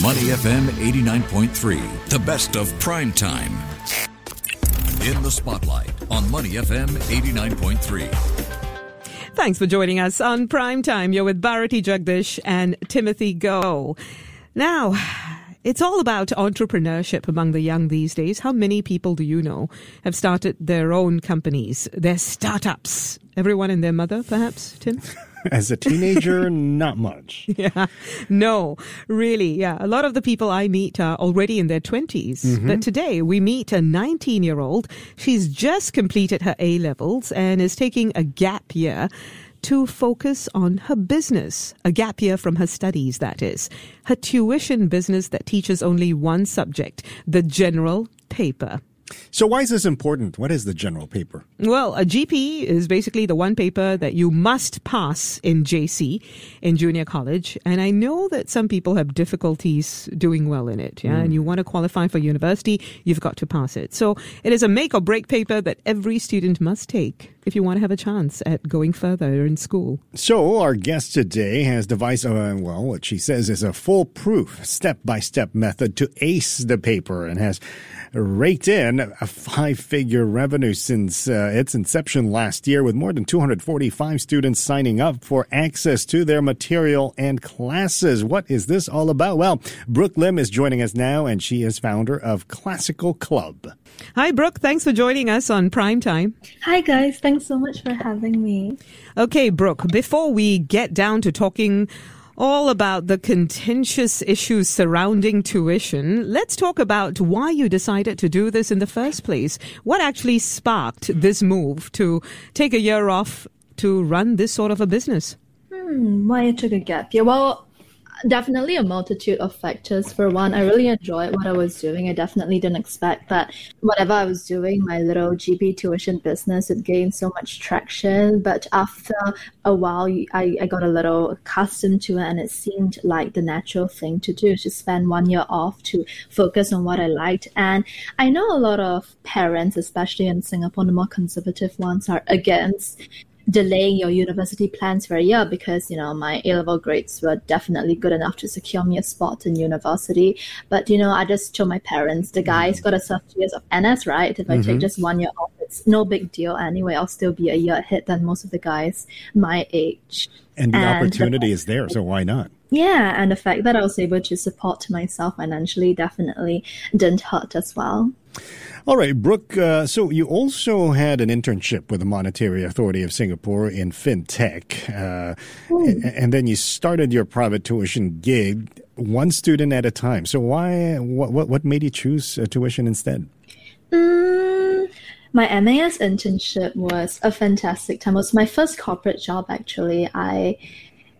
Money FM 89.3, the best of prime time. In the spotlight on Money FM 89.3. Thanks for joining us on Prime Time. You're with Bharati Jagdish and Timothy Go. Now, it's all about entrepreneurship among the young these days. How many people do you know have started their own companies, their startups? Everyone and their mother, perhaps, Tim? As a teenager, not much. Yeah, no, really. Yeah, a lot of the people I meet are already in their 20s. Mm-hmm. But today we meet a 19 year old. She's just completed her A levels and is taking a gap year to focus on her business. A gap year from her studies, that is. Her tuition business that teaches only one subject, the general paper. So, why is this important? What is the general paper? Well, a GP is basically the one paper that you must pass in JC, in junior college. And I know that some people have difficulties doing well in it. Yeah. And you hmm. want to qualify for university, you've got to pass it. So it is a make or break paper that every student must take if you want to have a chance at going further in school. So, our guest today has devised, uh, well, what she says is a foolproof step by step method to ace the paper and has raked in a five figure revenue since uh, its inception last year, with more than 245 students signing up for access to their material and classes. What is this all about? Well, Brooke Lim is joining us now, and she is founder of Classical Club. Hi, Brooke. Thanks for joining us on Prime Time. Hi, guys. Thanks so much for having me. Okay, Brooke, before we get down to talking all about the contentious issues surrounding tuition, let's talk about why you decided to do this in the first place. What actually sparked this move to take a year off to run this sort of a business? Hmm, why I took a gap year? Well, definitely a multitude of factors. For one, I really enjoyed what I was doing. I definitely didn't expect that whatever I was doing, my little GP tuition business, it gained so much traction. But after a while, I, I got a little accustomed to it, and it seemed like the natural thing to do to spend one year off to focus on what I liked. And I know a lot of parents, especially in Singapore, the more conservative ones, are against delaying your university plans for a year because you know my A level grades were definitely good enough to secure me a spot in university. But you know, I just told my parents the mm-hmm. guy's got to serve two years of NS, right? If I take mm-hmm. just one year off, it's no big deal anyway. I'll still be a year ahead than most of the guys my age. And the And- opportunity is there, so why not? Yeah, and the fact that I was able to support myself financially definitely didn't hurt as well. All right, Brooke. Uh, so you also had an internship with the Monetary Authority of Singapore in fintech, uh, and, and then you started your private tuition gig, one student at a time. So why? What what, what made you choose uh, tuition instead? Mm, my MAS internship was a fantastic time. It was my first corporate job, actually. I,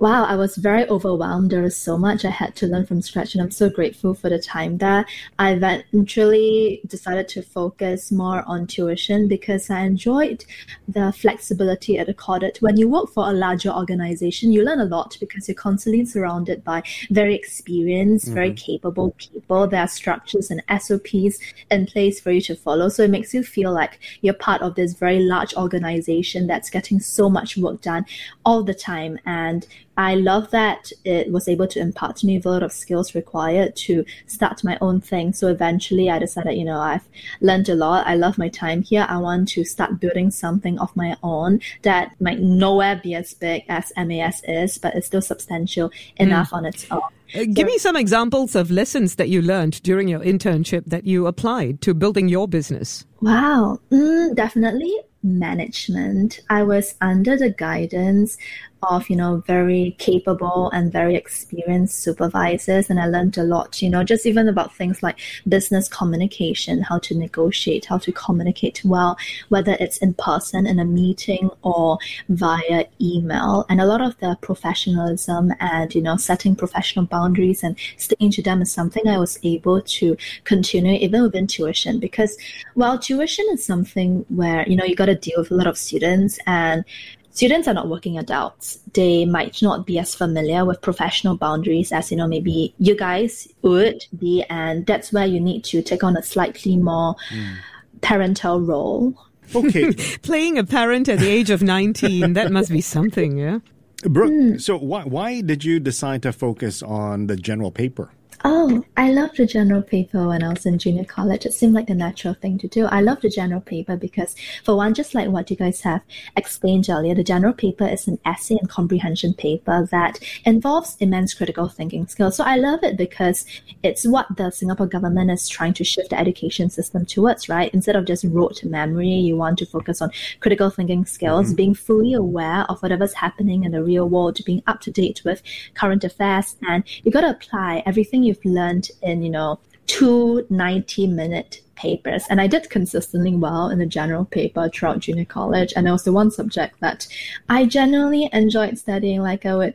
wow, I was very overwhelmed. There was so much I had to learn from scratch, and I'm so grateful for the time there. I eventually decided to focus more on tuition because I enjoyed the flexibility it accorded. When you work for a larger organization, you learn a lot because you're constantly surrounded by very experienced, very mm-hmm. capable people. There are structures and SOPs in place for you to follow. So it makes you feel like you're part of this very large organization that's getting so much work done all the time. And I love that it was able to impart to me a lot of skills required to start my own thing. So eventually I decided, you know, I've learned a lot. I love my time here. I want to start building something of my own that might nowhere be as big as MAS is, but it's still substantial enough on its own. Uh, Give me some examples of lessons that you learned during your internship that you applied to building your business. Wow, mm, definitely management. I was under the guidance of, you know, very capable and very experienced supervisors, and I learned a lot, you know, just even about things like business communication, how to negotiate, how to communicate well, whether it's in person in a meeting or via email, and a lot of the professionalism and, you know, setting professional boundaries and sticking to them is something I was able to continue even within tuition. Because while tuition is something where you know you got to deal with a lot of students and students are not working adults they might not be as familiar with professional boundaries as you know maybe you guys would be and that's where you need to take on a slightly more hmm. parental role Okay, Playing a parent at the age of 19, that must be something, yeah? Brooke. Hmm. So why why did you decide to focus on the general paper? Oh, I loved the general paper when I was in junior college. It seemed like the natural thing to do. I love the general paper because, for one, just like what you guys have explained earlier, the general paper is an essay and comprehension paper that involves immense critical thinking skills. So I love it because it's what the Singapore government is trying to shift the education system towards, right? Instead of just rote memory, you want to focus on critical thinking skills, mm-hmm. being fully aware of whatever's happening in the real world, being up to date with current affairs, and you got to apply everything you've learned in, you know, two 90 minute papers. And I did consistently well in the general paper throughout junior college. And it was the one subject that I genuinely enjoyed studying. Like I would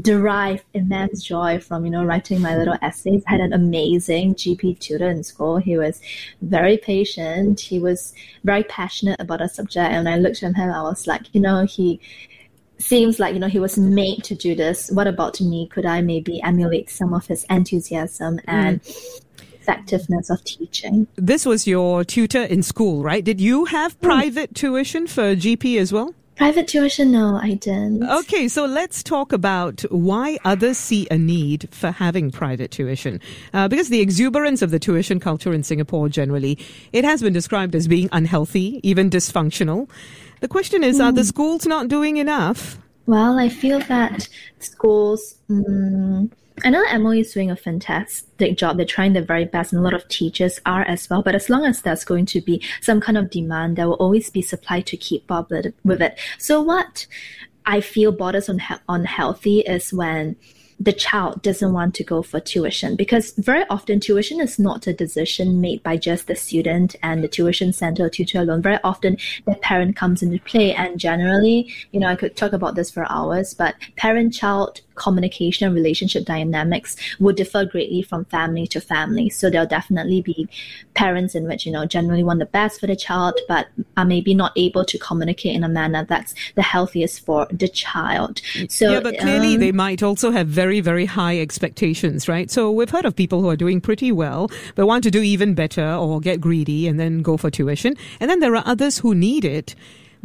derive immense joy from, you know, writing my little essays. I had an amazing GP tutor in school. He was very patient. He was very passionate about a subject. And I looked at him, I was like, you know, he seems like you know he was made to do this. What about me? Could i maybe emulate some of his enthusiasm and mm. effectiveness of teaching? This was your tutor in school right? Did you have mm. private tuition for gp as well Private tuition, no, I didn't. Okay, so let's talk about why others see a need for having private tuition. Uh, because the exuberance of the tuition culture in Singapore generally, it has been described as being unhealthy, even dysfunctional. The question is, mm. are the hmm. schools not doing enough? Well, I feel that schools. Um, I know MOE is doing a fantastic job. They're trying their very best, and a lot of teachers are as well. But as long as there's going to be some kind of demand, there will always be supply to keep up with it. So what I feel borders on unhealthy is when the child doesn't want to go for tuition because very often tuition is not a decision made by just the student and the tuition center or tutor alone. Very often the parent comes into play and generally, you know, I could talk about this for hours, but parent child communication and relationship dynamics would differ greatly from family to family. So there'll definitely be parents in which, you know, generally want the best for the child, but are maybe not able to communicate in a manner that's the healthiest for the child. So Yeah, but clearly um, they might also have very, very high expectations, right? So we've heard of people who are doing pretty well, but want to do even better or get greedy and then go for tuition. And then there are others who need it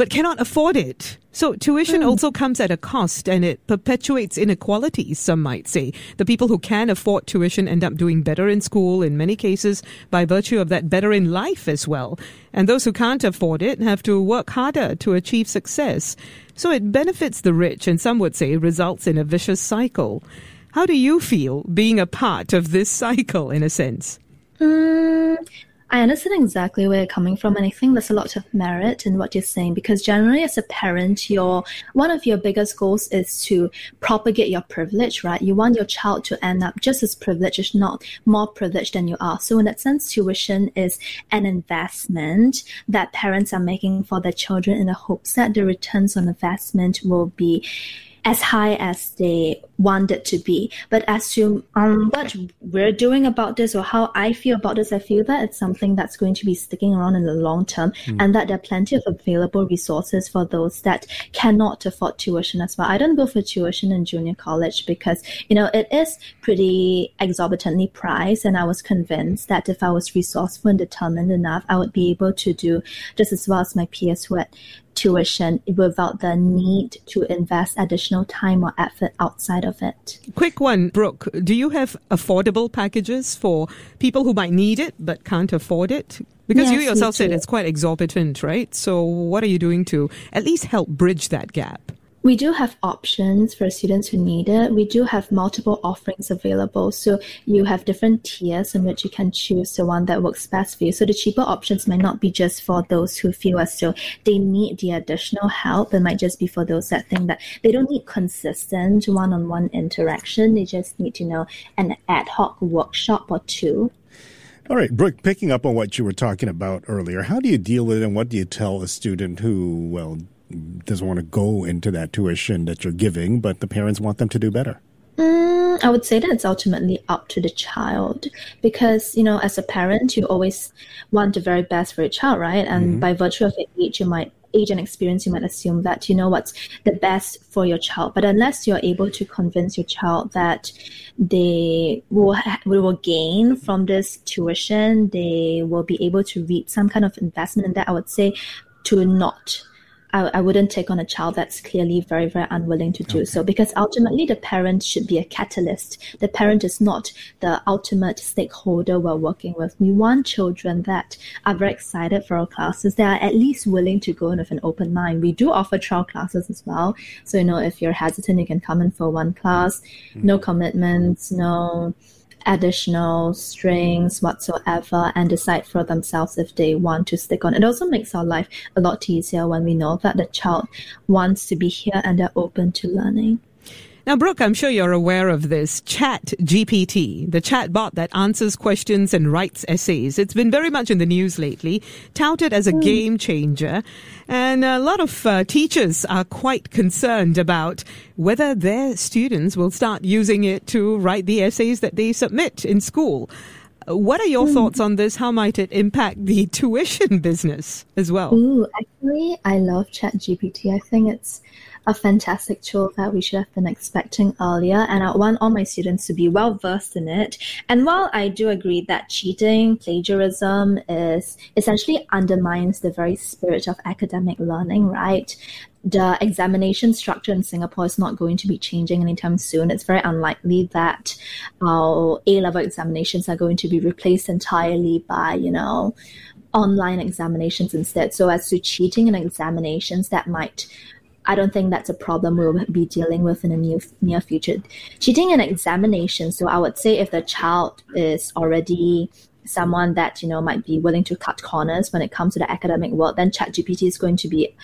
but cannot afford it. So tuition mm. also comes at a cost and it perpetuates inequalities, some might say. The people who can afford tuition end up doing better in school in many cases by virtue of that better in life as well. And those who can't afford it have to work harder to achieve success. So it benefits the rich and some would say results in a vicious cycle. How do you feel being a part of this cycle in a sense? Mm, I understand exactly where you're coming from, and I think there's a lot of merit in what you're saying because generally, as a parent, your one of your biggest goals is to propagate your privilege, right? You want your child to end up just as privileged, if not more privileged than you are. So, in that sense, tuition is an investment that parents are making for their children in the hopes that the returns on investment will be as high as they want it to be. But as to um, what we're doing about this or how I feel about this, I feel that it's something that's going to be sticking around in the long term mm. and that there are plenty of available resources for those that cannot afford tuition as well. I don't go for tuition in junior college because, you know, it is pretty exorbitantly priced and I was convinced that if I was resourceful and determined enough, I would be able to do just as well as my peers who had tuition without the need to invest additional time or effort outside of it. Quick one, Brooke. Do you have affordable packages for people who might need it but can't afford it? Because yes, you yourself said it's quite exorbitant, right? So what are you doing to at least help bridge that gap? We do have options for students who need it. We do have multiple offerings available. So you have different tiers in which you can choose the one that works best for you. So the cheaper options might not be just for those who feel as though they need the additional help. It might just be for those that think that they don't need consistent one-on-one interaction. They just need to know an ad hoc workshop or two. All right, Brooke, picking up on what you were talking about earlier, how do you deal with it and what do you tell a student who, well, doesn't want to go into that tuition that you're giving, but the parents want them to do better? Mm, I would say that it's ultimately up to the child because, you know, as a parent, you always want the very best for your child, right? And mm-hmm. by virtue of age, you might age and experience, you might assume that you know what's the best for your child. But unless you're able to convince your child that they will ha- will gain from this tuition, they will be able to reap some kind of investment in that. I would say to not I, I wouldn't take on a child that's clearly very, very unwilling to do okay. so because ultimately the parent should be a catalyst. The parent is not the ultimate stakeholder we're working with. We want children that are very excited for our classes, that are at least willing to go in with an open mind. We do offer trial classes as well. So, you know, if you're hesitant, you can come in for one class, mm-hmm. no commitments, no additional strings whatsoever and decide for themselves if they want to stick on. It also makes our life a lot easier when we know that the child wants to be here and they're open to learning. Now, Brooke, I'm sure you're aware of this Chat GPT, the chatbot that answers questions and writes essays. It's been very much in the news lately, touted as a mm. game changer. And a lot of uh, teachers are quite concerned about whether their students will start using it to write the essays that they submit in school. What are your mm. thoughts on this? How might it impact the tuition business as well? Ooh, actually, I love ChatGPT. I think it's a fantastic tool that we should have been expecting earlier. And I want all my students to be well versed in it. And while I do agree that cheating, plagiarism is essentially undermines the very spirit of academic learning, right? the examination structure in Singapore is not going to be changing anytime soon. It's very unlikely that our A level examinations are going to be replaced entirely by, you know, online examinations instead. So, as to cheating in examinations, that might I don't think that's a problem we'll be dealing with in the near, near future. Cheating in examination. So I would say if the child is already someone that you know might be willing to cut corners when it comes to the academic world, then ChatGPT is going to be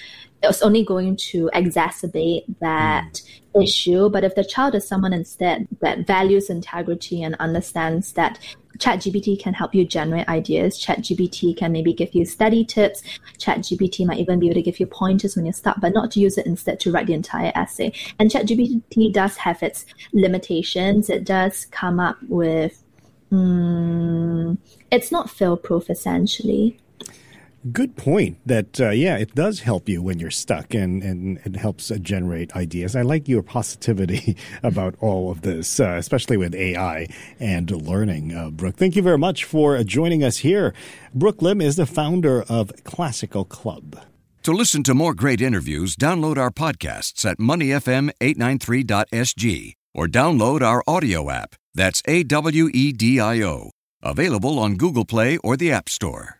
it's only going to exacerbate that mm. issue. But if the child is someone instead that values integrity and understands that ChatGPT can help you generate ideas. ChatGPT can maybe give you study tips. ChatGPT might even be able to give you pointers when you're stuck, but not to use it instead to write the entire essay. And ChatGPT does have its limitations. It does come up with, um, it's not fail proof essentially good point that uh, yeah it does help you when you're stuck and and it helps uh, generate ideas. I like your positivity about all of this uh, especially with ai and learning uh, brooke. Thank you very much for joining us here. Brooke lim is the founder of classical club. To listen to more great interviews download our podcasts at moneyfm893.sg or download our audio app. That's a-w-e-d-i-o available on google play or the app store